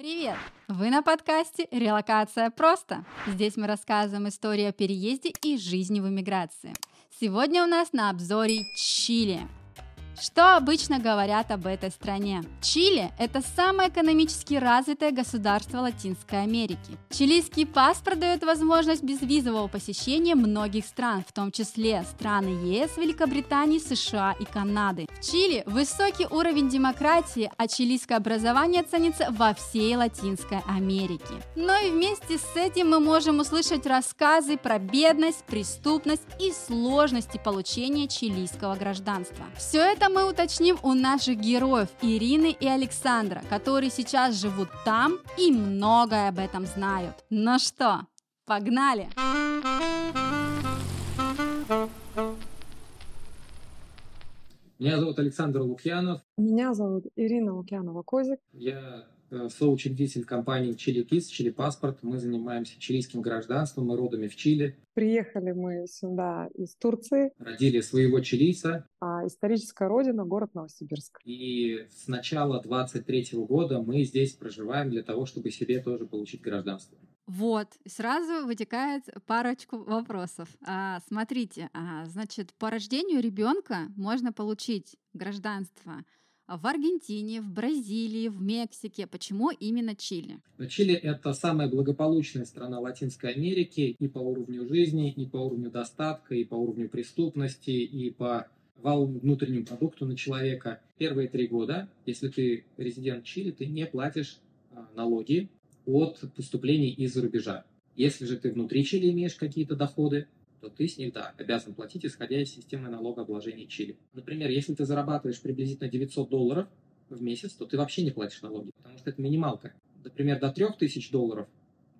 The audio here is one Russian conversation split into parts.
Привет! Вы на подкасте «Релокация просто». Здесь мы рассказываем истории о переезде и жизни в эмиграции. Сегодня у нас на обзоре Чили – что обычно говорят об этой стране? Чили – это самое экономически развитое государство Латинской Америки. Чилийский паспорт дает возможность безвизового посещения многих стран, в том числе страны ЕС, Великобритании, США и Канады. В Чили высокий уровень демократии, а чилийское образование ценится во всей Латинской Америке. Но и вместе с этим мы можем услышать рассказы про бедность, преступность и сложности получения чилийского гражданства. Все это мы уточним у наших героев Ирины и Александра, которые сейчас живут там и многое об этом знают. Ну что, погнали! Меня зовут Александр Лукьянов. Меня зовут Ирина Лукьянова-Козик. Я соучредитель компании Chili Kids, Chili Passport. Мы занимаемся чилийским гражданством, мы родами в Чили. Приехали мы сюда из Турции. Родили своего чилийца. А историческая родина – город Новосибирск. И с начала 23 года мы здесь проживаем для того, чтобы себе тоже получить гражданство. Вот, сразу вытекает парочку вопросов. А, смотрите, а, значит, по рождению ребенка можно получить гражданство – в Аргентине, в Бразилии, в Мексике. Почему именно Чили? Чили – это самая благополучная страна Латинской Америки и по уровню жизни, и по уровню достатка, и по уровню преступности, и по валовому внутреннему продукту на человека. Первые три года, если ты резидент Чили, ты не платишь а, налоги от поступлений из-за рубежа. Если же ты внутри Чили имеешь какие-то доходы, то ты с них, да, обязан платить, исходя из системы налогообложения Чили. Например, если ты зарабатываешь приблизительно 900 долларов в месяц, то ты вообще не платишь налоги, потому что это минималка. Например, до 3000 долларов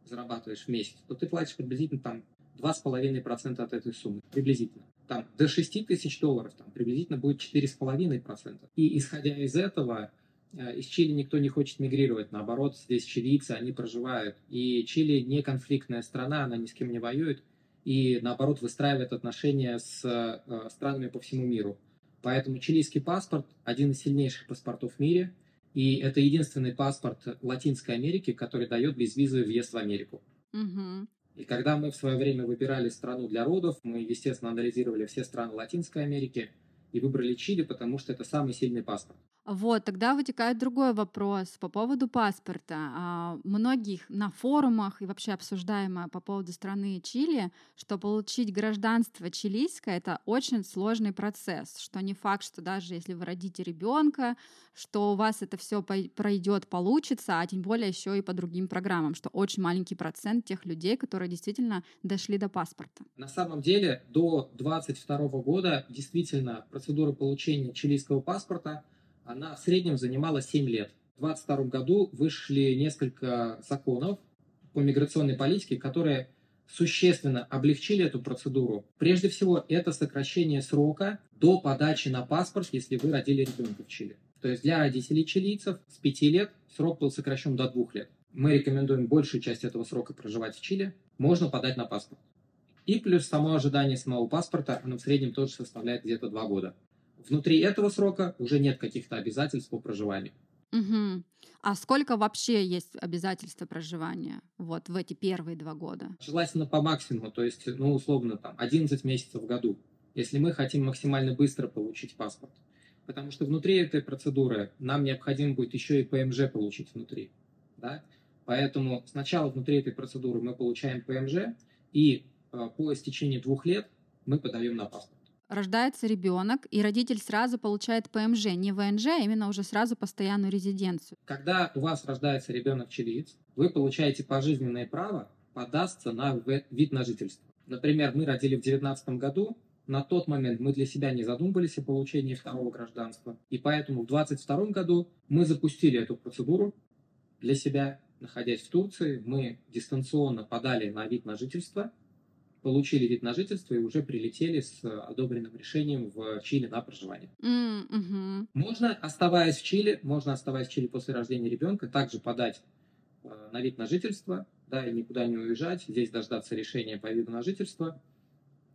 зарабатываешь в месяц, то ты платишь приблизительно там 2,5% от этой суммы, приблизительно. Там до 6 тысяч долларов там, приблизительно будет 4,5%. И исходя из этого, э, из Чили никто не хочет мигрировать, наоборот, здесь чилийцы, они проживают. И Чили не конфликтная страна, она ни с кем не воюет, и, наоборот, выстраивает отношения с э, странами по всему миру. Поэтому чилийский паспорт – один из сильнейших паспортов в мире, и это единственный паспорт Латинской Америки, который дает безвизовый въезд в Америку. Угу. И когда мы в свое время выбирали страну для родов, мы, естественно, анализировали все страны Латинской Америки и выбрали Чили, потому что это самый сильный паспорт. Вот, тогда вытекает другой вопрос по поводу паспорта. А, многих на форумах и вообще обсуждаемое по поводу страны Чили, что получить гражданство чилийское — это очень сложный процесс, что не факт, что даже если вы родите ребенка, что у вас это все пройдет, получится, а тем более еще и по другим программам, что очень маленький процент тех людей, которые действительно дошли до паспорта. На самом деле до 2022 года действительно процедура получения чилийского паспорта — она в среднем занимала 7 лет. В 2022 году вышли несколько законов по миграционной политике, которые существенно облегчили эту процедуру. Прежде всего, это сокращение срока до подачи на паспорт, если вы родили ребенка в Чили. То есть для родителей чилийцев с 5 лет срок был сокращен до 2 лет. Мы рекомендуем большую часть этого срока проживать в Чили. Можно подать на паспорт. И плюс само ожидание самого паспорта, оно в среднем тоже составляет где-то 2 года. Внутри этого срока уже нет каких-то обязательств по проживанию. Угу. А сколько вообще есть обязательства проживания вот в эти первые два года? Желательно по максимуму, то есть, ну, условно, там, 11 месяцев в году, если мы хотим максимально быстро получить паспорт. Потому что внутри этой процедуры нам необходимо будет еще и ПМЖ получить внутри. Да? Поэтому сначала внутри этой процедуры мы получаем ПМЖ, и э, по истечении двух лет мы подаем на паспорт рождается ребенок, и родитель сразу получает ПМЖ, не ВНЖ, а именно уже сразу постоянную резиденцию. Когда у вас рождается ребенок чилиец, вы получаете пожизненное право податься на вид на жительство. Например, мы родили в 2019 году, на тот момент мы для себя не задумывались о получении второго гражданства, и поэтому в 2022 году мы запустили эту процедуру для себя, находясь в Турции, мы дистанционно подали на вид на жительство, получили вид на жительство и уже прилетели с одобренным решением в Чили на проживание. Mm-hmm. Можно, оставаясь в Чили, можно, оставаясь в Чили после рождения ребенка, также подать э, на вид на жительство, да, и никуда не уезжать, здесь дождаться решения по виду на жительство,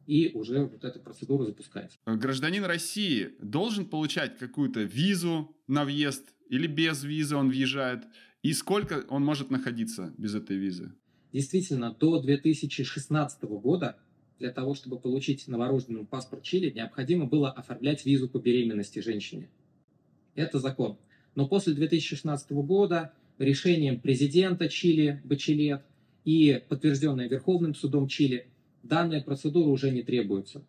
и уже вот эту процедуру запускать. Гражданин России должен получать какую-то визу на въезд или без визы он въезжает, И сколько он может находиться без этой визы? Действительно, до 2016 года для того, чтобы получить новорожденный паспорт Чили, необходимо было оформлять визу по беременности женщине. Это закон. Но после 2016 года решением президента Чили Бачелет и подтвержденной Верховным судом Чили данная процедура уже не требуется.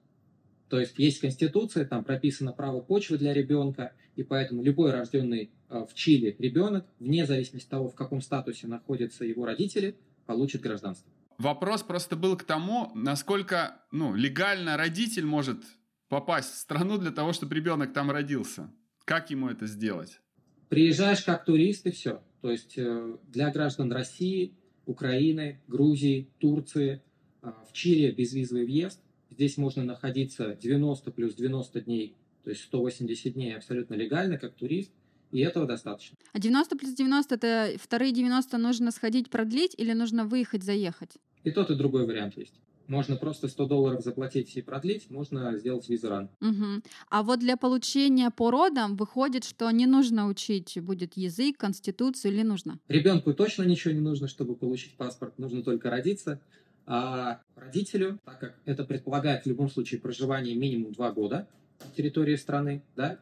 То есть есть конституция, там прописано право почвы для ребенка, и поэтому любой рожденный э, в Чили ребенок, вне зависимости от того, в каком статусе находятся его родители, получит гражданство. Вопрос просто был к тому, насколько ну, легально родитель может попасть в страну для того, чтобы ребенок там родился. Как ему это сделать? Приезжаешь как турист и все. То есть э, для граждан России, Украины, Грузии, Турции, э, в Чили безвизовый въезд. Здесь можно находиться 90 плюс 90 дней, то есть 180 дней абсолютно легально, как турист. И этого достаточно. А 90 плюс 90 это вторые 90 нужно сходить продлить или нужно выехать, заехать? И тот, и другой вариант есть. Можно просто 100 долларов заплатить и продлить, можно сделать визаран. Угу. А вот для получения по родам выходит, что не нужно учить будет язык, конституцию или нужно? Ребенку точно ничего не нужно, чтобы получить паспорт, нужно только родиться. А родителю, так как это предполагает в любом случае проживание минимум два года на территории страны, да,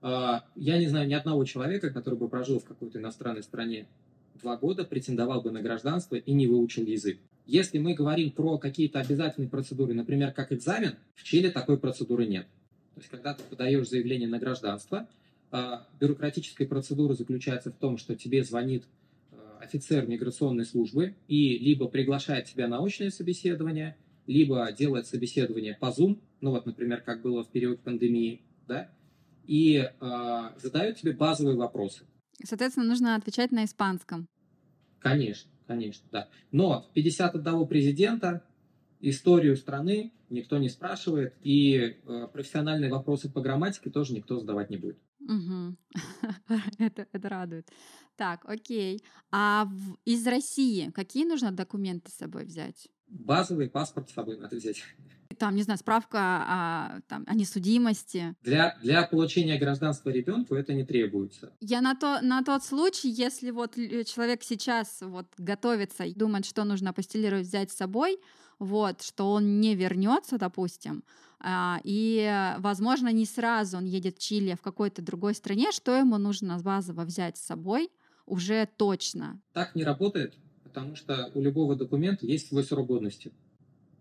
я не знаю ни одного человека, который бы прожил в какой-то иностранной стране два года, претендовал бы на гражданство и не выучил язык. Если мы говорим про какие-то обязательные процедуры, например, как экзамен, в Чили такой процедуры нет. То есть, когда ты подаешь заявление на гражданство, а, бюрократическая процедура заключается в том, что тебе звонит а, офицер миграционной службы и либо приглашает тебя на очное собеседование, либо делает собеседование по Zoom, ну вот, например, как было в период пандемии, да, и э, задают тебе базовые вопросы. Соответственно, нужно отвечать на испанском. Конечно. Конечно, да. Но 51 президента, историю страны никто не спрашивает, и э, профессиональные вопросы по грамматике тоже никто задавать не будет. Угу. это, это радует. Так, окей. А в, из России какие нужно документы с собой взять? Базовый паспорт с собой надо взять там, не знаю, справка о, там, о несудимости. Для, для получения гражданства ребенку это не требуется. Я на, то, на тот случай, если вот человек сейчас вот готовится и думает, что нужно апостелировать, взять с собой, вот, что он не вернется, допустим, а, и, возможно, не сразу он едет в Чили, а в какой-то другой стране, что ему нужно базово взять с собой уже точно? Так не работает, потому что у любого документа есть свой срок годности.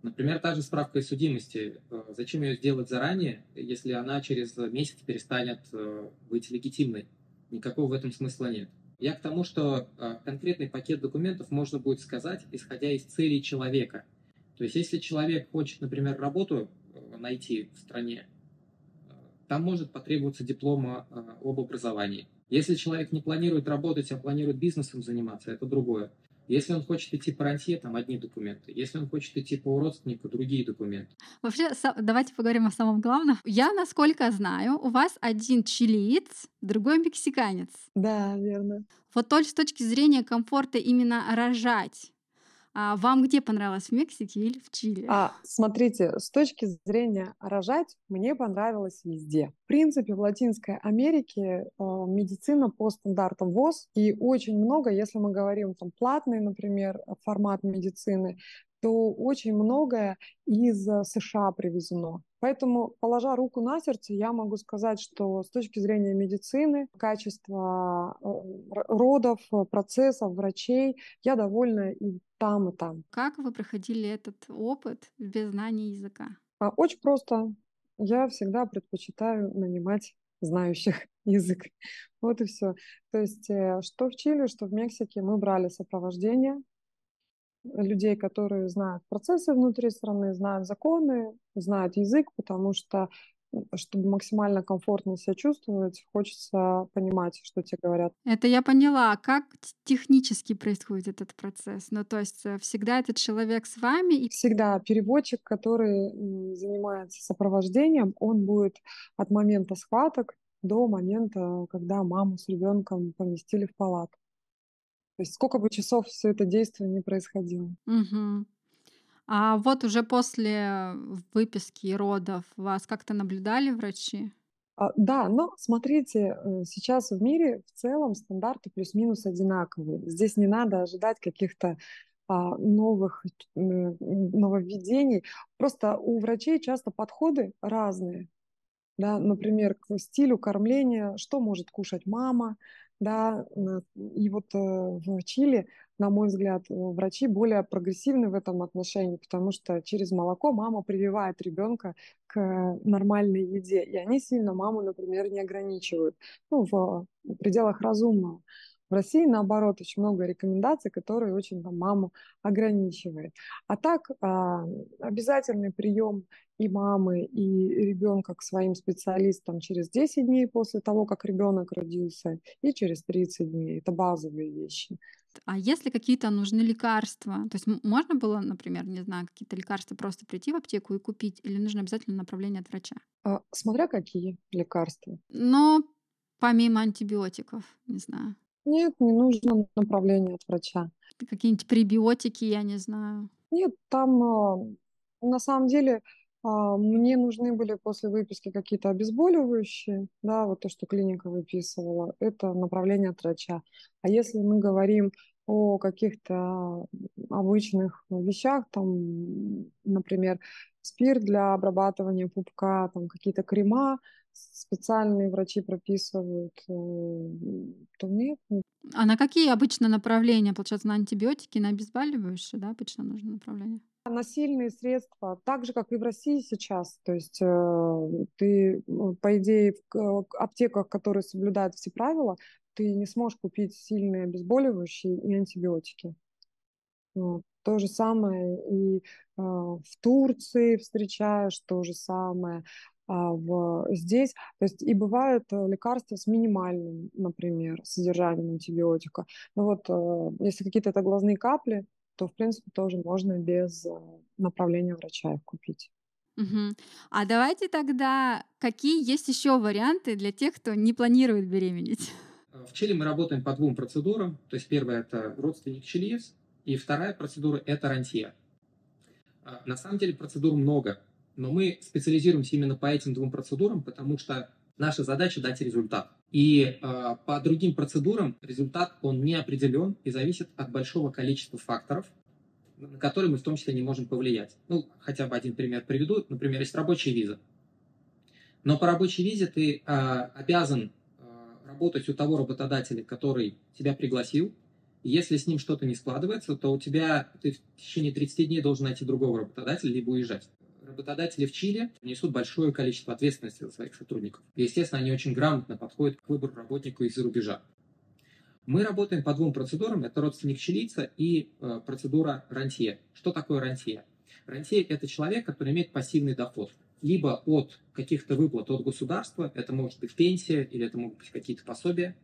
Например, та же справка о судимости. Э, зачем ее сделать заранее, если она через месяц перестанет э, быть легитимной? Никакого в этом смысла нет. Я к тому, что э, конкретный пакет документов можно будет сказать, исходя из целей человека. То есть, если человек хочет, например, работу найти в стране, там может потребоваться диплома об образовании. Если человек не планирует работать, а планирует бизнесом заниматься, это другое. Если он хочет идти по рантье, там одни документы. Если он хочет идти по родственнику, другие документы. Вообще, давайте поговорим о самом главном. Я, насколько знаю, у вас один чилиец, другой мексиканец. Да, верно. Вот только с точки зрения комфорта именно рожать а вам где понравилось, в Мексике или в Чили? А, смотрите, с точки зрения рожать, мне понравилось везде. В принципе, в Латинской Америке э, медицина по стандартам ВОЗ, и очень много, если мы говорим там платный, например, формат медицины, то очень многое из э, США привезено. Поэтому, положа руку на сердце, я могу сказать, что с точки зрения медицины, качества э, родов, процессов, врачей, я довольна и там, и там. Как вы проходили этот опыт без знания языка? А, очень просто. Я всегда предпочитаю нанимать знающих язык. Вот и все. То есть э, что в Чили, что в Мексике мы брали сопровождение людей, которые знают процессы внутри страны, знают законы, знают язык, потому что чтобы максимально комфортно себя чувствовать, хочется понимать, что тебе говорят. Это я поняла. А как технически происходит этот процесс? Ну, то есть э, всегда этот человек с вами? И... Всегда переводчик, который занимается сопровождением, он будет от момента схваток до момента, когда маму с ребенком поместили в палату. То есть сколько бы часов все это действие не происходило. Угу. А вот уже после выписки и родов вас как-то наблюдали врачи? А, да, но смотрите, э, сейчас в мире в целом стандарты плюс-минус одинаковые. Здесь не надо ожидать каких-то а, новых нововведений. Просто у врачей часто подходы разные. Да, например, к стилю кормления, что может кушать мама, да, и вот э, в Чили, на мой взгляд, э, врачи более прогрессивны в этом отношении, потому что через молоко мама прививает ребенка к нормальной еде, и они сильно маму, например, не ограничивают, ну, в пределах разумного. В России, наоборот, очень много рекомендаций, которые очень там, маму ограничивают. А так, а, обязательный прием и мамы, и ребенка к своим специалистам через 10 дней после того, как ребенок родился, и через 30 дней. Это базовые вещи. А если какие-то нужны лекарства? То есть можно было, например, не знаю, какие-то лекарства просто прийти в аптеку и купить, или нужно обязательно направление от врача? А, смотря какие лекарства. Но помимо антибиотиков, не знаю. Нет, не нужно направление от врача. Какие-нибудь пребиотики, я не знаю. Нет, там а, на самом деле а, мне нужны были после выписки какие-то обезболивающие, да, вот то, что клиника выписывала, это направление от врача. А если мы говорим о каких-то обычных вещах, там, например, спирт для обрабатывания пупка, там какие-то крема, специальные врачи прописывают, э, то нет. А на какие обычно направления? Получается, на антибиотики, на обезболивающие, да, обычно нужно направление? На сильные средства, так же, как и в России сейчас. То есть э, ты, ну, по идее, в аптеках, которые соблюдают все правила, ты не сможешь купить сильные обезболивающие и антибиотики. Вот. То же самое и э, в Турции встречаешь, то же самое. А, в, здесь. То есть и бывают э, лекарства с минимальным, например, содержанием антибиотика. Но вот э, если какие-то это глазные капли, то, в принципе, тоже можно без направления врача их купить. Угу. А давайте тогда, какие есть еще варианты для тех, кто не планирует беременеть? В Чили мы работаем по двум процедурам. То есть первая – это родственник чилиец, и вторая процедура – это рантье. А, на самом деле процедур много. Но мы специализируемся именно по этим двум процедурам, потому что наша задача дать результат. И э, по другим процедурам результат он не определен и зависит от большого количества факторов, на которые мы в том числе не можем повлиять. Ну, хотя бы один пример приведу. Например, есть рабочая виза. Но по рабочей визе ты э, обязан э, работать у того работодателя, который тебя пригласил. Если с ним что-то не складывается, то у тебя ты в течение 30 дней должен найти другого работодателя, либо уезжать работодатели в Чили несут большое количество ответственности за своих сотрудников. Естественно, они очень грамотно подходят к выбору работника из-за рубежа. Мы работаем по двум процедурам. Это родственник чилийца и э, процедура рантье. Что такое рантье? Рантье – это человек, который имеет пассивный доход. Либо от каких-то выплат от государства, это может быть пенсия или это могут быть какие-то пособия,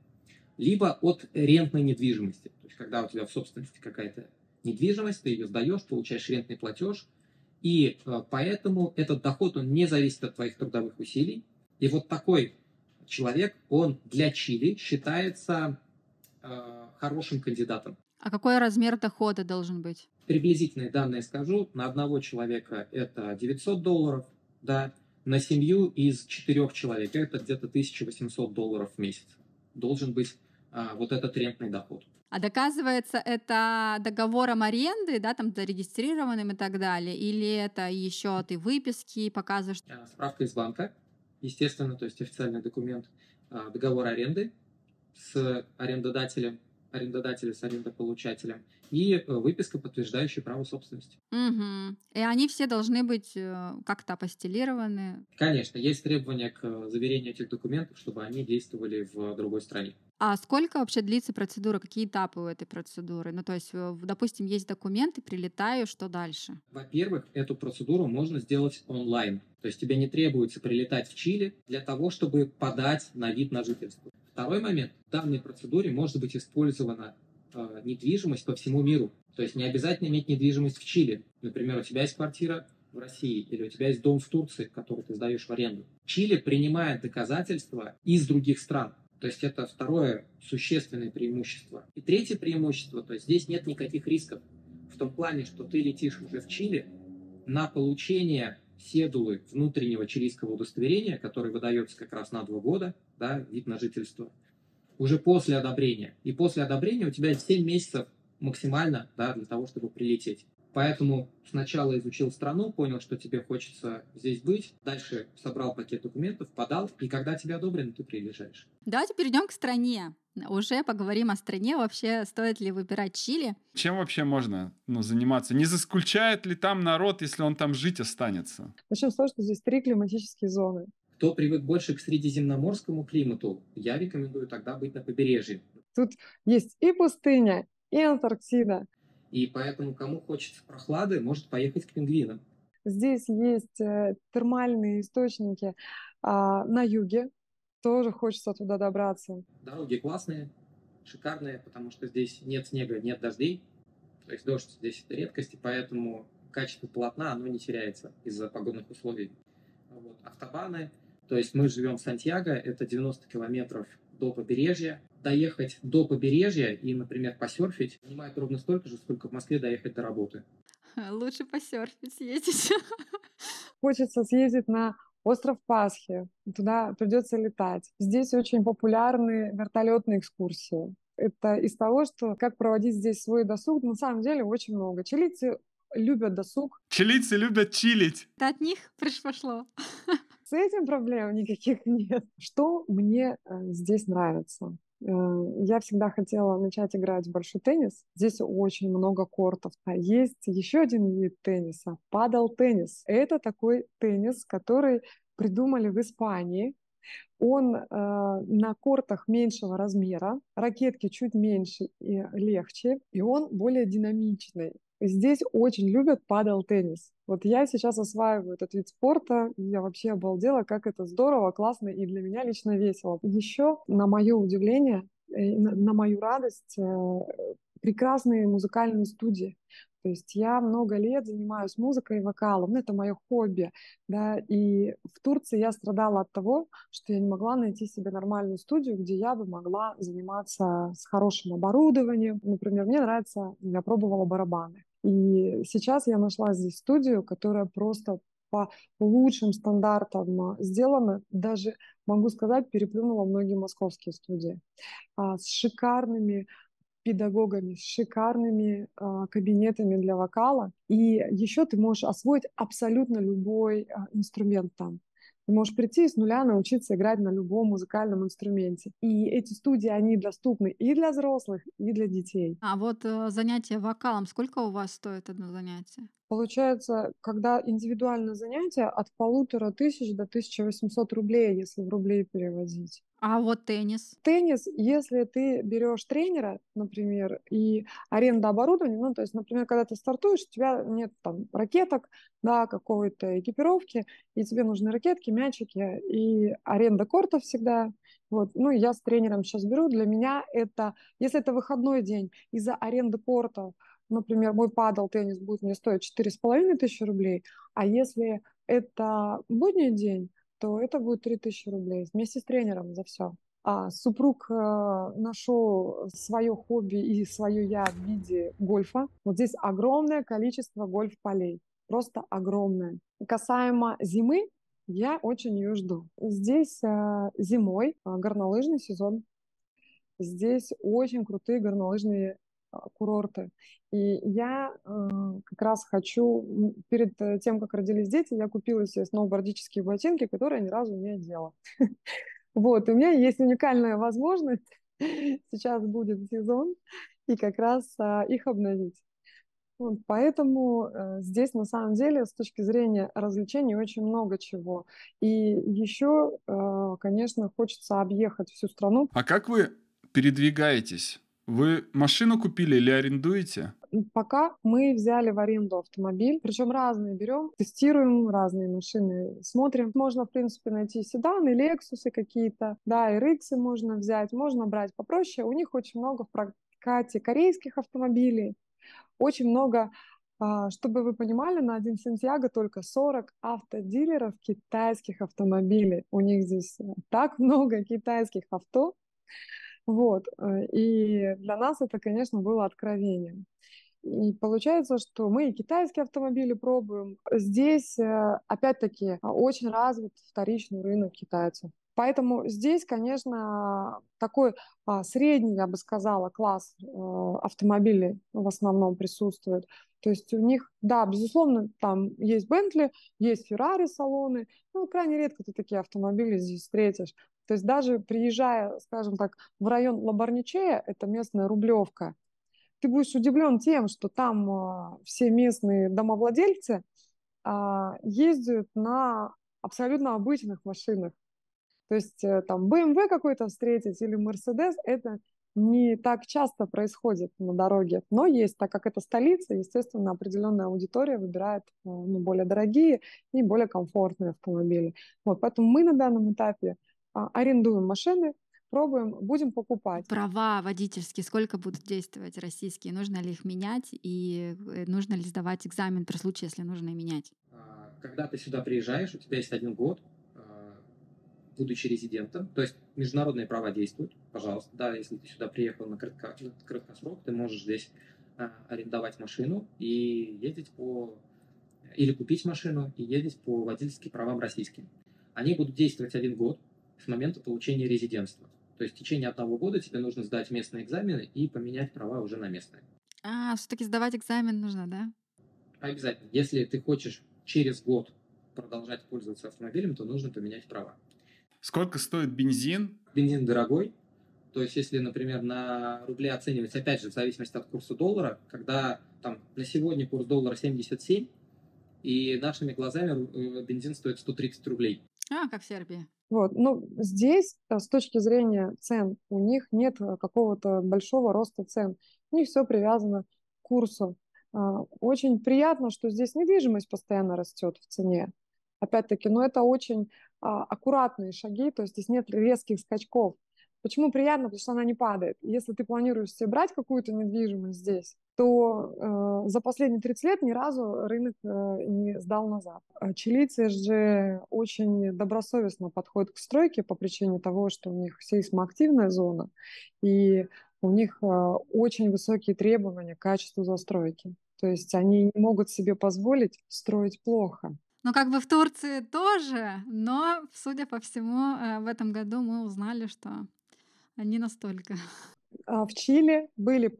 либо от рентной недвижимости. То есть, когда у тебя в собственности какая-то недвижимость, ты ее сдаешь, получаешь рентный платеж – и э, поэтому этот доход, он не зависит от твоих трудовых усилий. И вот такой человек, он для Чили считается э, хорошим кандидатом. А какой размер дохода должен быть? Приблизительные данные скажу. На одного человека это 900 долларов, да, на семью из четырех человек это где-то 1800 долларов в месяц. Должен быть вот этот рентный доход. А доказывается это договором аренды, да, там зарегистрированным и так далее, или это еще ты выписки показываешь? А, справка из банка, естественно, то есть официальный документ, а, договор аренды с арендодателем, арендодателя с арендополучателем и э, выписка, подтверждающая право собственности. Угу. И они все должны быть э, как-то апостелированы? Конечно, есть требования к э, заверению этих документов, чтобы они действовали в другой стране. А сколько вообще длится процедура? Какие этапы у этой процедуры? Ну, то есть, э, допустим, есть документы, прилетаю, что дальше? Во-первых, эту процедуру можно сделать онлайн. То есть тебе не требуется прилетать в Чили для того, чтобы подать на вид на жительство. Второй момент. В данной процедуре может быть использована э, недвижимость по всему миру. То есть не обязательно иметь недвижимость в Чили. Например, у тебя есть квартира в России или у тебя есть дом в Турции, который ты сдаешь в аренду. Чили принимает доказательства из других стран. То есть это второе существенное преимущество. И третье преимущество, то есть здесь нет никаких рисков. В том плане, что ты летишь уже в Чили на получение седулы внутреннего чилийского удостоверения, который выдается как раз на два года, да, вид на жительство, уже после одобрения. И после одобрения у тебя 7 месяцев максимально да, для того, чтобы прилететь. Поэтому сначала изучил страну, понял, что тебе хочется здесь быть, дальше собрал пакет документов, подал, и когда тебе одобрено, ты приезжаешь. Давайте перейдем к стране. Уже поговорим о стране. Вообще, стоит ли выбирать Чили? Чем вообще можно ну, заниматься? Не заскучает ли там народ, если он там жить останется? Начнем с того, что здесь три климатические зоны. Кто привык больше к средиземноморскому климату, я рекомендую тогда быть на побережье. Тут есть и пустыня, и Антарктида. И поэтому, кому хочется прохлады, может поехать к пингвинам. Здесь есть э, термальные источники а, на юге, тоже хочется туда добраться. Дороги классные, шикарные, потому что здесь нет снега, нет дождей. То есть дождь здесь это редкость, и поэтому качество полотна оно не теряется из-за погодных условий. Вот. Автобаны, то есть мы живем в Сантьяго, это 90 километров до побережья. Доехать до побережья и, например, посерфить занимает ровно столько же, сколько в Москве доехать до работы. Лучше посерфить, съездить. Хочется съездить на остров Пасхи. Туда придется летать. Здесь очень популярны вертолетные экскурсии. Это из того, что как проводить здесь свой досуг, на самом деле очень много. Чилийцы любят досуг. Чилийцы любят чилить. Это от них пришло. С этим проблем никаких нет. Что мне э, здесь нравится? Э, я всегда хотела начать играть в большой теннис. Здесь очень много кортов. А есть еще один вид тенниса — падал теннис. Это такой теннис, который придумали в Испании. Он э, на кортах меньшего размера, ракетки чуть меньше и легче, и он более динамичный. Здесь очень любят падал теннис. Вот я сейчас осваиваю этот вид спорта, и я вообще обалдела, как это здорово, классно и для меня лично весело. Еще, на мое удивление, э, на мою радость, э, прекрасные музыкальные студии. То есть я много лет занимаюсь музыкой и вокалом, ну, это мое хобби, да, и в Турции я страдала от того, что я не могла найти себе нормальную студию, где я бы могла заниматься с хорошим оборудованием. Например, мне нравится, я пробовала барабаны. И сейчас я нашла здесь студию, которая просто по лучшим стандартам сделана, даже, могу сказать, переплюнула многие московские студии, а, с шикарными педагогами, с шикарными э, кабинетами для вокала. И еще ты можешь освоить абсолютно любой инструмент там. Ты можешь прийти с нуля научиться играть на любом музыкальном инструменте. И эти студии, они доступны и для взрослых, и для детей. А вот э, занятие вокалом, сколько у вас стоит одно занятие? Получается, когда индивидуальное занятие от полутора тысяч до 1800 рублей, если в рубли переводить. А вот теннис? Теннис, если ты берешь тренера, например, и аренда оборудования, ну, то есть, например, когда ты стартуешь, у тебя нет там ракеток, да, какой-то экипировки, и тебе нужны ракетки, мячики, и аренда корта всегда. Вот. Ну, я с тренером сейчас беру. Для меня это, если это выходной день, из-за аренды корта, например, мой падал теннис будет мне стоить 4,5 тысячи рублей, а если это будний день, то это будет 3000 рублей вместе с тренером за все. А супруг э, нашел свое хобби и свое я в виде гольфа. Вот здесь огромное количество гольф-полей, просто огромное. Касаемо зимы, я очень ее жду. Здесь э, зимой э, горнолыжный сезон. Здесь очень крутые горнолыжные курорты. И я э, как раз хочу, перед э, тем, как родились дети, я купила себе сноубордические ботинки, которые я ни разу не одела. Вот, у меня есть уникальная возможность, сейчас будет сезон, и как раз а, их обновить. Вот, поэтому э, здесь на самом деле с точки зрения развлечений очень много чего. И еще, э, конечно, хочется объехать всю страну. А как вы передвигаетесь? Вы машину купили или арендуете? Пока мы взяли в аренду автомобиль, причем разные берем, тестируем разные машины, смотрим. Можно, в принципе, найти седаны, лексусы какие-то, да, и рыксы можно взять, можно брать попроще. У них очень много в прокате корейских автомобилей, очень много а, чтобы вы понимали, на один Сантьяго только 40 автодилеров китайских автомобилей. У них здесь э, так много китайских авто, вот. Э, и для нас это, конечно, было откровением. И получается, что мы и китайские автомобили пробуем. Здесь, э, опять-таки, очень развит вторичный рынок китайцев. Поэтому здесь, конечно, такой а, средний, я бы сказала, класс э, автомобилей в основном присутствует. То есть у них, да, безусловно, там есть Бентли, есть Феррари салоны, ну, крайне редко ты такие автомобили здесь встретишь. То есть даже приезжая, скажем так, в район Лабарничея, это местная Рублевка, ты будешь удивлен тем, что там а, все местные домовладельцы а, ездят на абсолютно обычных машинах. То есть э, там BMW какой-то встретить или Mercedes, это не так часто происходит на дороге, но есть, так как это столица, естественно, определенная аудитория выбирает э, ну, более дорогие и более комфортные автомобили. Вот, поэтому мы на данном этапе арендуем машины, пробуем, будем покупать. Права водительские сколько будут действовать российские? Нужно ли их менять и э, нужно ли сдавать экзамен при случае, если нужно менять? А, когда ты сюда приезжаешь, у тебя есть один год, а, будучи резидентом, то есть международные права действуют, пожалуйста, да, если ты сюда приехал на, кратко, на краткосрок, ты можешь здесь арендовать машину и ездить по или купить машину и ездить по водительским правам российским. Они будут действовать один год с момента получения резидентства. То есть в течение одного года тебе нужно сдать местные экзамены и поменять права уже на местные. А, все-таки сдавать экзамен нужно, да? Обязательно. Если ты хочешь через год продолжать пользоваться автомобилем, то нужно поменять права. Сколько стоит бензин? Бензин дорогой. То есть, если, например, на рубле оценивать, опять же, в зависимости от курса доллара, когда там на сегодня курс доллара 77, и нашими глазами э, бензин стоит 130 рублей. А, как в Сербии. Вот. Ну, здесь, э, с точки зрения цен, у них нет э, какого-то большого роста цен. У них все привязано к курсу. А, очень приятно, что здесь недвижимость постоянно растет в цене. Опять-таки, но это очень а, аккуратные шаги, то есть здесь нет резких скачков. Почему приятно? Потому что она не падает. Если ты планируешь себе брать какую-то недвижимость здесь, то э, за последние 30 лет ни разу рынок э, не сдал назад. А чилийцы же очень добросовестно подходят к стройке по причине того, что у них сейсмоактивная зона, и у них э, очень высокие требования к качеству застройки. То есть они не могут себе позволить строить плохо. Ну, как бы в Турции тоже, но, судя по всему, э, в этом году мы узнали, что не настолько. А в Чили были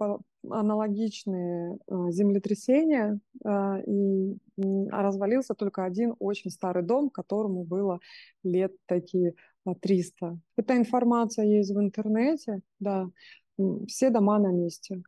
аналогичные а, землетрясения, и развалился только один очень старый дом, которому было лет такие 300. Эта информация есть в интернете, да, все дома на месте.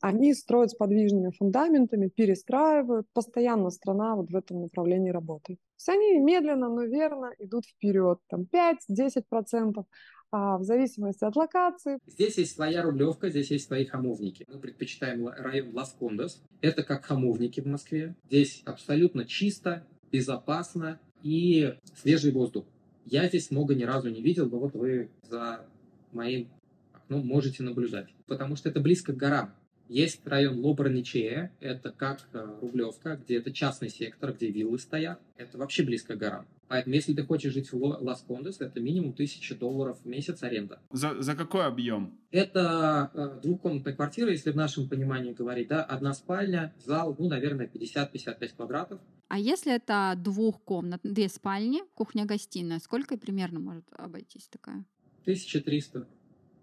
Они строят с подвижными фундаментами, перестраивают, постоянно страна вот в этом направлении работает. То они медленно, но верно идут вперед, там 5-10%, а, в зависимости от локации. Здесь есть своя рублевка, здесь есть свои хамовники. Мы предпочитаем район Лас-Кондос. Это как хамовники в Москве. Здесь абсолютно чисто, безопасно и свежий воздух. Я здесь много ни разу не видел, но вот вы за моим окном можете наблюдать. Потому что это близко к горам. Есть район Лобраничея, это как э, Рублевка, где это частный сектор, где виллы стоят. Это вообще близко к горам. Поэтому, если ты хочешь жить в Лас-Кондес, это минимум 1000 долларов в месяц аренда. За, за какой объем? Это э, двухкомнатная квартира, если в нашем понимании говорить, да, одна спальня, зал, ну, наверное, 50-55 квадратов. А если это двухкомнат, две спальни, кухня-гостиная, сколько примерно может обойтись такая? 1300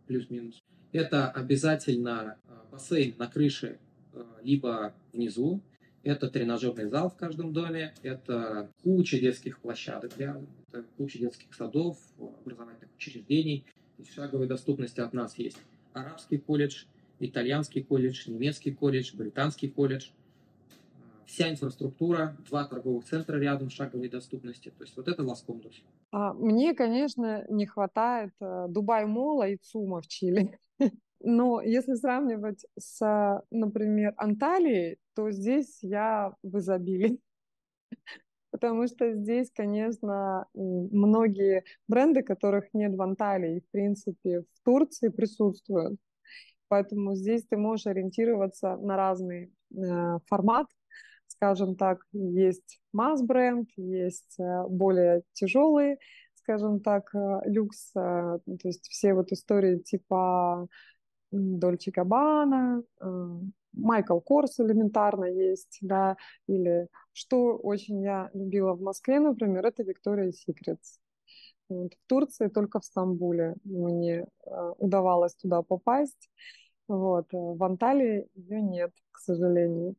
плюс-минус. Это обязательно э, бассейн на крыше, э, либо внизу. Это тренажерный зал в каждом доме, это куча детских площадок рядом, это куча детских садов, образовательных учреждений. Шаговой доступности от нас есть арабский колледж, итальянский колледж, немецкий колледж, британский колледж. Вся инфраструктура, два торговых центра рядом шаговой доступности. То есть вот это Лас-Кондус. А мне, конечно, не хватает э, Дубай-мола и ЦУМа в Чили. Но если сравнивать с, например, Анталией, то здесь я в изобилии. Потому что здесь, конечно, многие бренды, которых нет в Анталии, в принципе, в Турции присутствуют. Поэтому здесь ты можешь ориентироваться на разный э, формат. Скажем так, есть масс-бренд, есть э, более тяжелые, скажем так, э, люкс, э, то есть все вот истории типа Дольче Габбана, Майкл Корс элементарно есть, да, или что очень я любила в Москве, например, это Виктория Секретс. Вот. В Турции только в Стамбуле мне удавалось туда попасть. Вот. В Анталии ее нет, к сожалению.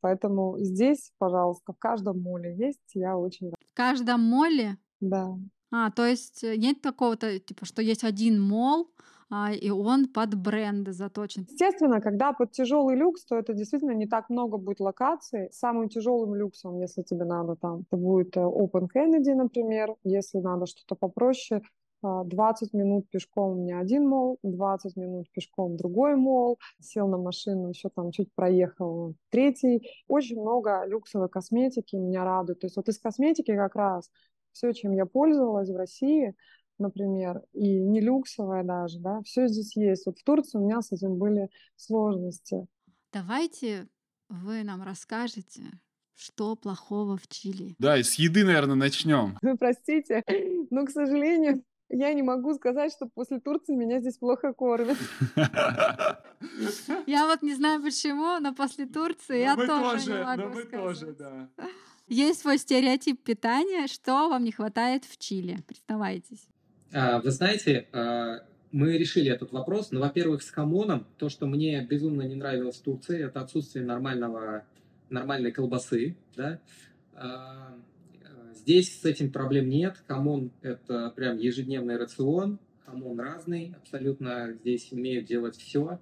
Поэтому здесь, пожалуйста, в каждом моле есть, я очень рада. В каждом моле? Да. А, то есть э, нет такого-то, типа, что есть один мол, а, и он под бренды заточен. Естественно, когда под тяжелый люкс, то это действительно не так много будет локаций. Самым тяжелым люксом, если тебе надо там, это будет э, Open Kennedy, например. Если надо что-то попроще, 20 а, минут пешком у меня один мол, 20 минут пешком другой мол, сел на машину, еще там чуть проехал третий. Очень много люксовой косметики меня радует. То есть вот из косметики как раз все, чем я пользовалась в России, например, и не люксовая даже, да, все здесь есть. Вот в Турции у меня с этим были сложности. Давайте вы нам расскажете, что плохого в Чили. Да, и с еды, наверное, начнем. Вы простите, но, к сожалению, я не могу сказать, что после Турции меня здесь плохо кормят. Я вот не знаю почему, но после Турции я тоже не могу сказать. тоже, да. Есть свой стереотип питания. Что вам не хватает в Чили? Признавайтесь. А, вы знаете, а, мы решили этот вопрос. Ну, во-первых, с хамоном. То, что мне безумно не нравилось в Турции, это отсутствие нормального, нормальной колбасы. Да? Здесь с этим проблем нет. Хамон – это прям ежедневный рацион. Хамон разный абсолютно. Здесь умеют делать все.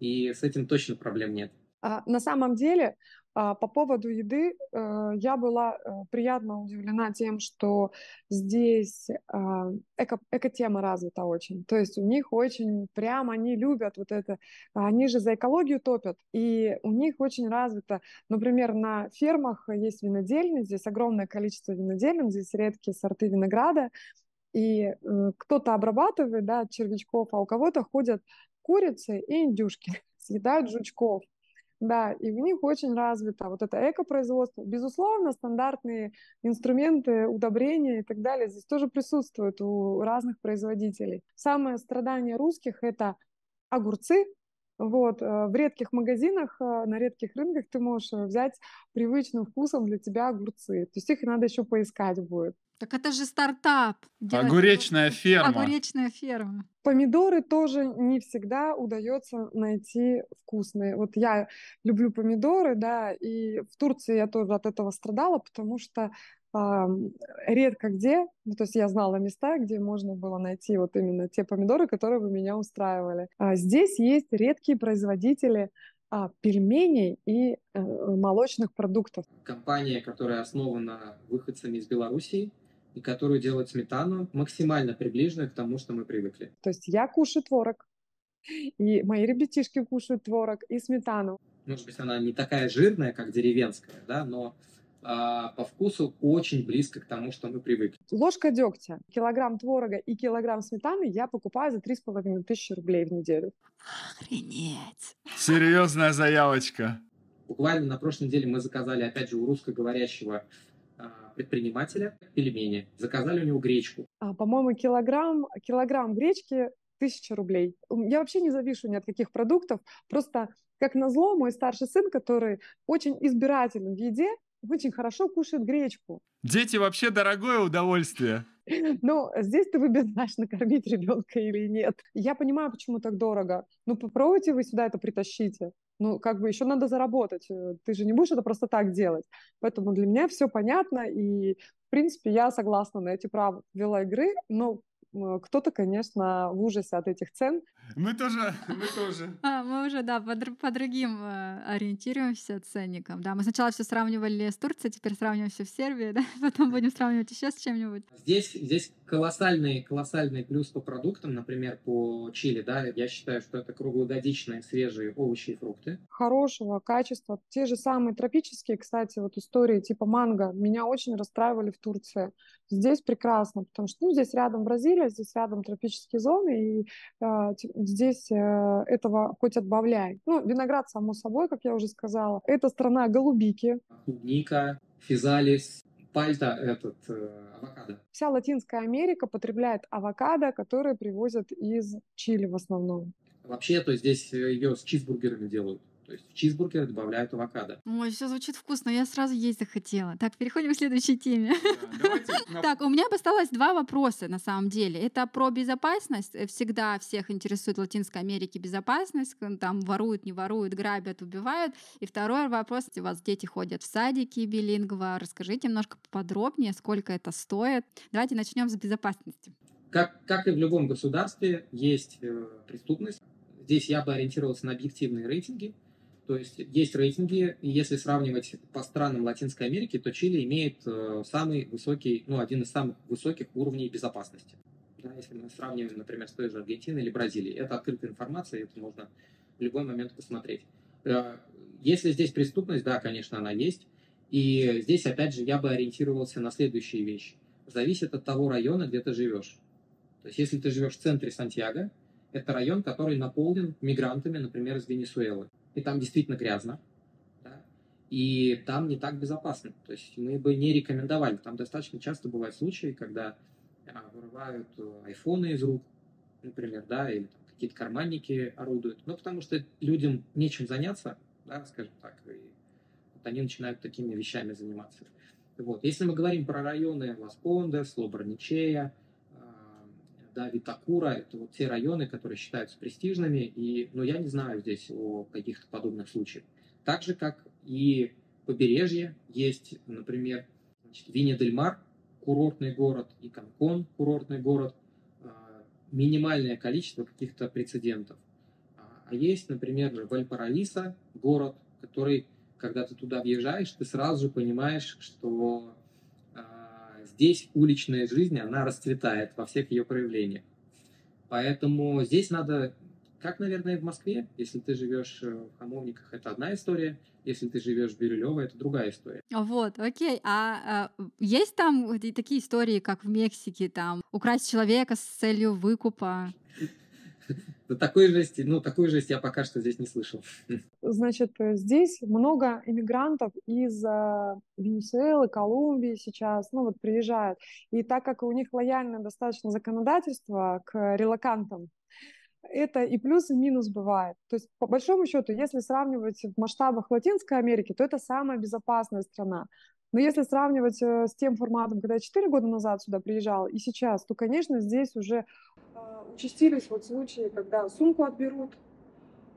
И с этим точно проблем нет. А, на самом деле по поводу еды э, я была э, приятно удивлена тем, что здесь а, эко, эко-тема развита очень. То есть у них очень прям они любят вот это. Они же за экологию топят. И у них очень развито, например, на фермах есть винодельни, здесь огромное количество виноделин, здесь редкие сорты винограда. И э, кто-то обрабатывает да, червячков, а у кого-то ходят курицы и индюшки, съедают жучков. Да, и в них очень развито вот это экопроизводство. Безусловно, стандартные инструменты, удобрения и так далее здесь тоже присутствуют у разных производителей. Самое страдание русских – это огурцы, вот, э, в редких магазинах, э, на редких рынках ты можешь взять привычным вкусом для тебя огурцы. То есть их надо еще поискать будет. Так это же стартап. Огуречная ферма. Огуречная ферма. Помидоры тоже не всегда удается найти вкусные. Вот я люблю помидоры, да, и в Турции я тоже от этого страдала, потому что э, редко где, ну, то есть я знала места, где можно было найти вот именно те помидоры, которые бы меня устраивали. А здесь есть редкие производители а, пельменей и э, молочных продуктов. Компания, которая основана выходцами из Белоруссии, и которую делает сметану, максимально приближенную к тому, что мы привыкли. То есть я кушаю творог, и мои ребятишки кушают творог и сметану. Может быть, она не такая жирная, как деревенская, да, но а, по вкусу очень близко к тому, что мы привыкли. Ложка дегтя, килограмм творога и килограмм сметаны я покупаю за 3,5 тысячи рублей в неделю. Охренеть! Серьезная заявочка. Буквально на прошлой неделе мы заказали, опять же, у русскоговорящего а, предпринимателя пельмени. Заказали у него гречку. А, по-моему, килограмм, килограмм гречки тысяча рублей. Я вообще не завишу ни от каких продуктов. Просто, как назло, мой старший сын, который очень избирателен в еде, очень хорошо кушает гречку. Дети вообще дорогое удовольствие. Ну, здесь ты выбираешь, накормить ребенка или нет. Я понимаю, почему так дорого. Ну, попробуйте вы сюда это притащите. Ну, как бы еще надо заработать. Э, ты же не будешь это просто так делать. Поэтому для меня все понятно. И, в принципе, я согласна на эти правила игры. Но кто-то, конечно, в ужасе от этих цен. Мы тоже, мы тоже. А, мы уже, да, по, по другим э, ориентируемся ценникам. Да, мы сначала все сравнивали с Турцией, теперь сравниваем все в Сербии, да, потом будем сравнивать еще с чем-нибудь. Здесь, здесь колоссальный, колоссальный плюс по продуктам, например, по чили, да, я считаю, что это круглогодичные свежие овощи и фрукты. Хорошего качества. Те же самые тропические, кстати, вот истории типа манго меня очень расстраивали в Турции. Здесь прекрасно, потому что ну, здесь рядом Бразилия, здесь рядом тропические зоны, и э, здесь э, этого хоть отбавляй. Ну, виноград, само собой, как я уже сказала. Это страна голубики. Клубника, физалис, пальта этот, э, авокадо. Вся Латинская Америка потребляет авокадо, которые привозят из Чили в основном. Вообще, то здесь ее с чизбургерами делают. То есть в чизбургеры добавляют авокадо. Ой, все звучит вкусно, я сразу есть захотела. Так, переходим к следующей теме. Так, у меня осталось два вопроса на самом деле. Это про безопасность. Э, всегда всех интересует в Латинской Америке безопасность. Там воруют, не воруют, грабят, убивают. И второй вопрос. У вас дети ходят в садики билингва. Расскажите немножко подробнее, сколько это стоит. Давайте начнем с безопасности. Как, как и в любом государстве, есть э, преступность. Здесь я бы ориентировался на объективные рейтинги. То есть есть рейтинги, и если сравнивать по странам Латинской Америки, то Чили имеет э, самый высокий, ну, один из самых высоких уровней безопасности. Да, если мы сравниваем, например, с той же Аргентиной или Бразилией. Это открытая информация, это можно в любой момент посмотреть. Э, если здесь преступность, да, конечно, она есть. И здесь, опять же, я бы ориентировался на следующие вещи. Зависит от того района, где ты живешь. То есть, если ты живешь в центре Сантьяго, это район, который наполнен мигрантами, например, из Венесуэлы и там действительно грязно, да, и там не так безопасно. То есть мы бы не рекомендовали. Там достаточно часто бывают случаи, когда а, вырывают э, айфоны из рук, например, да, или там, какие-то карманники орудуют. Ну, потому что людям нечем заняться, да, скажем так, и вот они начинают такими вещами заниматься. Вот. Если мы говорим про районы Лас-Пондес, Лобарничея, да, Витакура, это вот те районы, которые считаются престижными, и, ну, я не знаю здесь о каких-то подобных случаях. Так же, как и побережье, есть, например, значит, Винья-дель-Мар, курортный город, и Канкон, курортный город, а, минимальное количество каких-то прецедентов. А, а есть, например, Вальпараиса, город, который, когда ты туда въезжаешь, ты сразу же понимаешь, что здесь уличная жизнь, она расцветает во всех ее проявлениях. Поэтому здесь надо, как, наверное, в Москве, если ты живешь э, в Хамовниках, это одна история, если ты живешь в Бирюлево, это другая история. Вот, окей. А, а есть там такие истории, как в Мексике, там украсть человека с целью выкупа? Такой жести, ну, такой жести я пока что здесь не слышал. Значит, э, здесь много иммигрантов из э, Венесуэлы, Колумбии сейчас, ну, вот приезжают. И так как у них лояльное достаточно законодательство к релакантам, это и плюс, и минус бывает. То есть, по большому счету, если сравнивать в масштабах Латинской Америки, то это самая безопасная страна. Но если сравнивать э, с тем форматом, когда я 4 года назад сюда приезжала, и сейчас, то, конечно, здесь уже участились вот случаи, когда сумку отберут,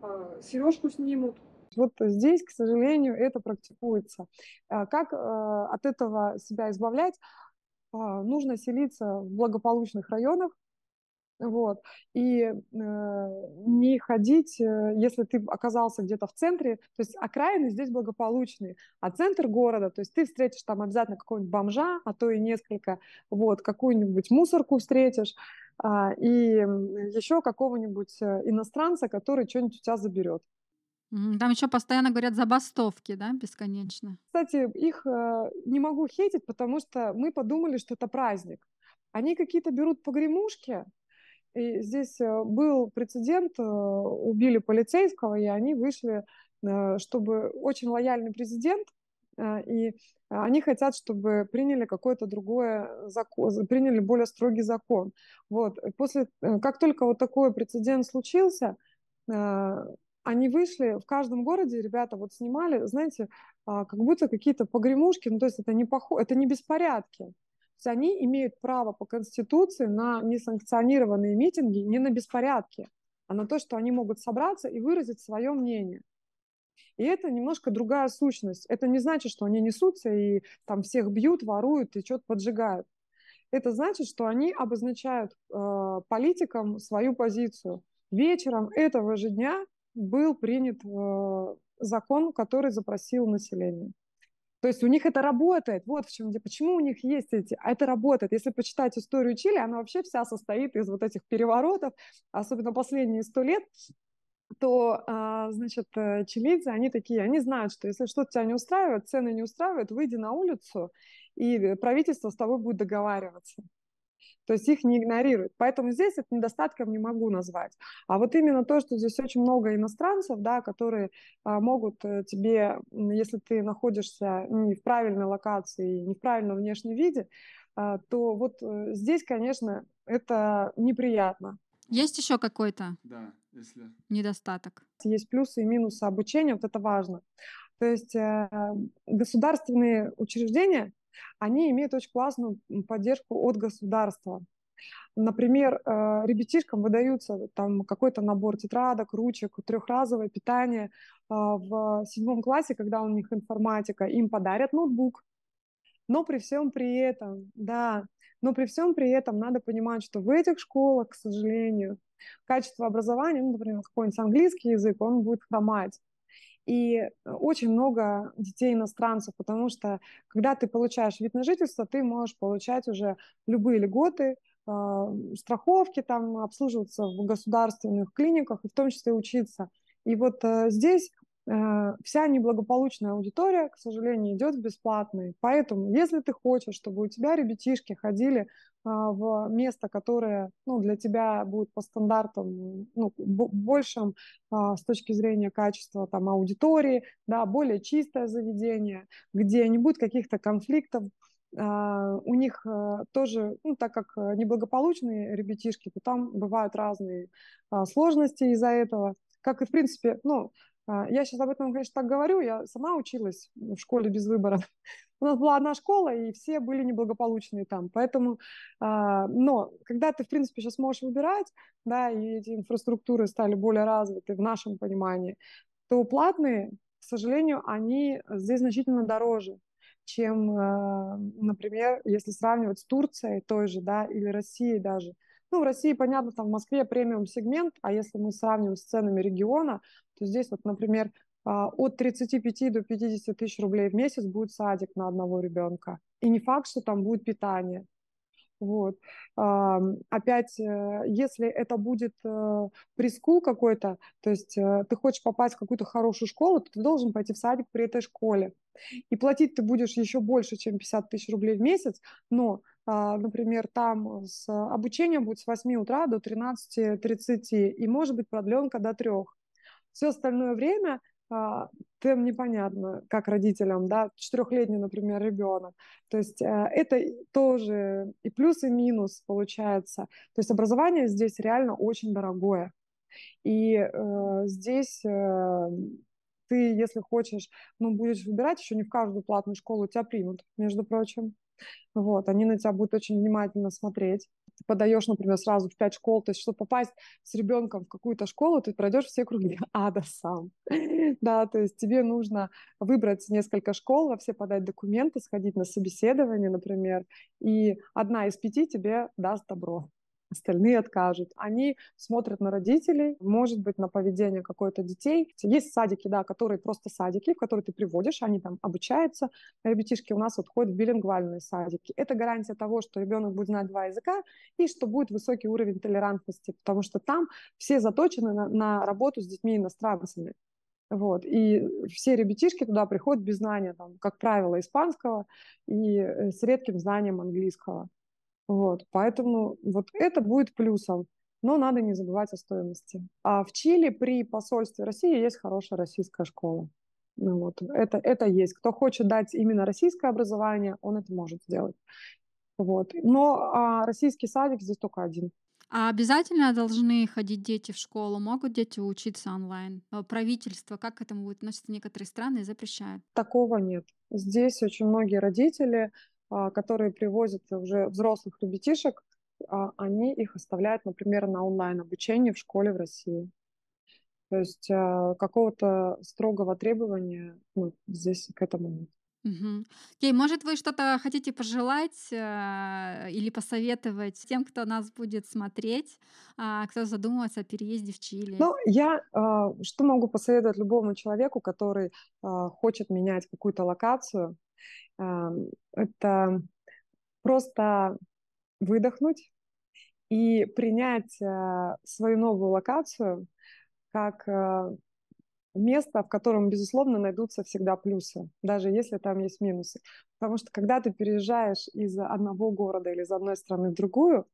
а, сережку снимут. Вот здесь, к сожалению, это практикуется. А как а, от этого себя избавлять? Нужно селиться в благополучных районах, вот. И э, не ходить, э, если ты оказался где-то в центре, то есть окраины здесь благополучные, а центр города, то есть ты встретишь там обязательно какого-нибудь бомжа, а то и несколько, вот, какую-нибудь мусорку встретишь, а, и еще какого-нибудь э, иностранца, который что-нибудь у тебя заберет. Там еще постоянно говорят забастовки, да, бесконечно. Кстати, их э, не могу хейтить, потому что мы подумали, что это праздник. Они какие-то берут погремушки, и здесь э, был прецедент, убили полицейского, и они вышли, чтобы очень лояльный президент, и они хотят, чтобы приняли какой-то другой закон, приняли более строгий закон. Вот. После, э, как только вот такой прецедент случился, э, они вышли в каждом городе, ребята вот снимали, знаете, а, как будто какие-то погремушки, ну то есть это не, похо... это не беспорядки. Есть они имеют право по Конституции на несанкционированные митинги, не на беспорядки, а на то, что они могут собраться и выразить свое мнение. И это немножко другая сущность. Это не значит, что они несутся и там всех бьют, воруют и что-то поджигают. Это значит, что они обозначают э, политикам свою позицию. Вечером этого же дня был принят э, закон, который запросил население. То есть у них это работает. Вот в чем дело. Почему у них есть эти... А это работает. Если почитать историю Чили, она вообще вся состоит из вот этих переворотов, особенно последние сто лет то, а, значит, э, чилийцы, они такие, они знают, что если что-то тебя не устраивает, цены не устраивают, выйди на улицу, и правительство с тобой будет договариваться. То есть их не игнорируют. Поэтому здесь это недостатком не могу назвать. А вот именно то, что здесь очень много иностранцев, да, которые а, могут э, тебе, если ты находишься не в правильной локации, не в правильном внешнем виде, а, то вот э, здесь, конечно, это неприятно. Есть еще какой-то? Да. если... Недостаток. Есть плюсы и минусы обучения, вот это важно. То есть э, государственные учреждения, они имеют очень классную поддержку от государства. Например, э, ребятишкам выдаются там какой-то набор тетрадок, ручек, трехразовое питание. Э, в седьмом классе, когда у них информатика, им подарят ноутбук. Но при всем при этом, да, но при всем при этом надо понимать, что в этих школах, к сожалению, качество образования, ну, например, какой-нибудь английский язык, он будет хромать. И очень много детей иностранцев, потому что когда ты получаешь вид на жительство, ты можешь получать уже любые льготы, а, страховки, там обслуживаться в государственных клиниках, и в том числе учиться. И вот э, здесь э, вся неблагополучная аудитория, к сожалению, идет в бесплатный. Поэтому, если ты хочешь, чтобы у тебя ребятишки ходили а, в место, которое ну, для тебя будет по стандартам ну, большим а, с точки зрения качества там, аудитории, да, более чистое заведение, где не будет каких-то конфликтов, Uh, у них uh, тоже, ну, так как неблагополучные ребятишки, то там бывают разные сложности из-за этого. Как и, в принципе, ну, я сейчас об этом, конечно, так говорю, я сама училась в школе без выбора. У нас была одна школа, и все были неблагополучные там. Поэтому, но когда ты, в принципе, сейчас можешь выбирать, да, и эти инфраструктуры стали более развиты в нашем понимании, то платные, к сожалению, они здесь значительно дороже чем, э, например, если сравнивать с Турцией той же, да, или Россией даже. Ну, в России, понятно, там в Москве премиум сегмент, а если мы сравним с ценами региона, то здесь вот, например, а, от 35 до 50 тысяч рублей в месяц будет садик на одного ребенка. И не факт, что там будет питание. Вот. Опять, э, если это будет э, прескул какой-то, то есть э, ты хочешь попасть в какую-то хорошую школу, то ты должен пойти в садик при этой школе. И платить ты будешь еще больше, чем 50 тысяч рублей в месяц, но, а, например, там с обучение будет с 8 утра до 13.30, и может быть продленка до 3. Все остальное время а, тем непонятно, как родителям, да, четырехлетний, например, ребенок. То есть э, это тоже и плюс, и минус получается. То есть образование здесь реально очень дорогое. И э, здесь э, ты, если хочешь, ну, будешь выбирать, еще не в каждую платную школу тебя примут, между прочим. Вот, они на тебя будут очень внимательно смотреть ты подаешь, например, сразу в пять школ, то есть чтобы попасть с ребенком в какую-то школу, ты пройдешь все круги ада сам. да, то есть тебе нужно выбрать несколько школ, во все подать документы, сходить на собеседование, например, и одна из пяти тебе даст добро остальные откажут. Они смотрят на родителей, может быть, на поведение какой-то детей. Есть садики, да, которые просто садики, в которые ты приводишь, они там обучаются. Ребятишки у нас вот ходят в билингвальные садики. Это гарантия того, что ребенок будет знать два языка и что будет высокий уровень толерантности, потому что там все заточены на, на работу с детьми-иностранцами. Вот. И все ребятишки туда приходят без знания, там, как правило, испанского и э, с редким знанием английского. Вот, поэтому вот это будет плюсом, но надо не забывать о стоимости. А в Чили при посольстве России есть хорошая российская школа. Ну, вот, это, это есть. Кто хочет дать именно российское образование, он это может сделать. Вот. Но а российский садик здесь только один. А обязательно должны ходить дети в школу? Могут дети учиться онлайн? А правительство, как к этому будет относиться? Некоторые страны запрещают. Такого нет. Здесь очень многие родители которые привозят уже взрослых ребятишек, а, они их оставляют, например, на онлайн-обучение в школе в России. То есть а, какого-то строгого требования ну, здесь к этому нет. Угу. Окей, может, вы что-то хотите пожелать э, или посоветовать тем, кто нас будет смотреть, э, кто задумывается о переезде в Чили? Ну, я э, что могу посоветовать любому человеку, который э, хочет менять какую-то локацию, это просто выдохнуть и принять э, свою новую локацию как э, место, в котором, безусловно, найдутся всегда плюсы, даже если там есть минусы. Потому что когда ты переезжаешь из одного города или из одной страны в другую,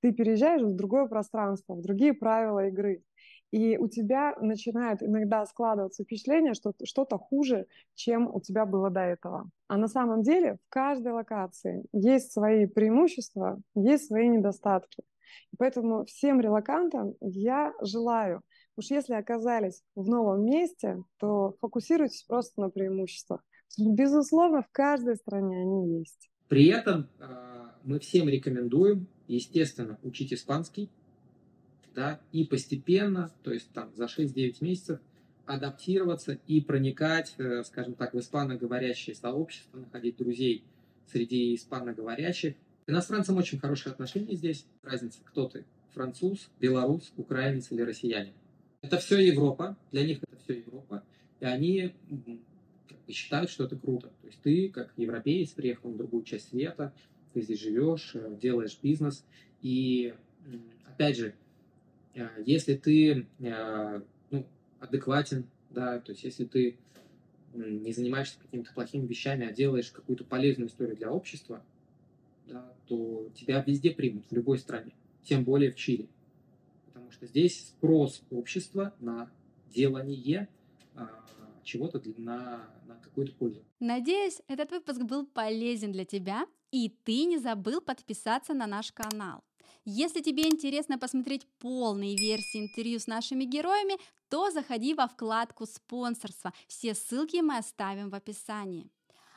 ты переезжаешь в другое пространство, в другие правила игры. И у тебя начинает иногда складываться впечатление, что что-то хуже, чем у тебя было до этого. А на самом деле в каждой локации есть свои преимущества, есть свои недостатки. И поэтому всем релакантам я желаю, уж если оказались в новом месте, то фокусируйтесь просто на преимуществах. Безусловно, в каждой стране они есть. При этом э, мы всем рекомендуем, естественно, учить испанский, да, и постепенно, то есть там за 6-9 месяцев адаптироваться и проникать, э, скажем так, в испаноговорящее сообщество, находить друзей среди испаноговорящих. Иностранцам очень хорошие отношения здесь. Разница, кто ты, француз, белорус, украинец или россиянин. Это все Европа, для них это все Европа, и они считают, что это круто. То есть ты, как европеец, приехал на другую часть света, ты здесь живешь, э, делаешь бизнес, и опять же, если ты ну, адекватен, да, то есть если ты не занимаешься какими-то плохими вещами, а делаешь какую-то полезную историю для общества, да, то тебя везде примут, в любой стране, тем более в Чили. Потому что здесь спрос общества на делание а, чего-то на, на какую-то пользу. Надеюсь, этот выпуск был полезен для тебя, и ты не забыл подписаться на наш канал. Если тебе интересно посмотреть полные версии интервью с нашими героями, то заходи во вкладку «Спонсорство». Все ссылки мы оставим в описании.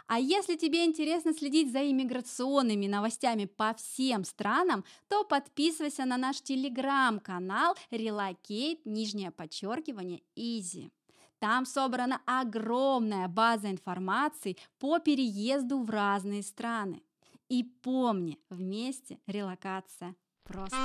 А если тебе интересно следить за иммиграционными новостями по всем странам, то подписывайся на наш телеграм-канал Relocate, нижнее подчеркивание, Easy. Там собрана огромная база информации по переезду в разные страны. И помни, вместе релокация просто.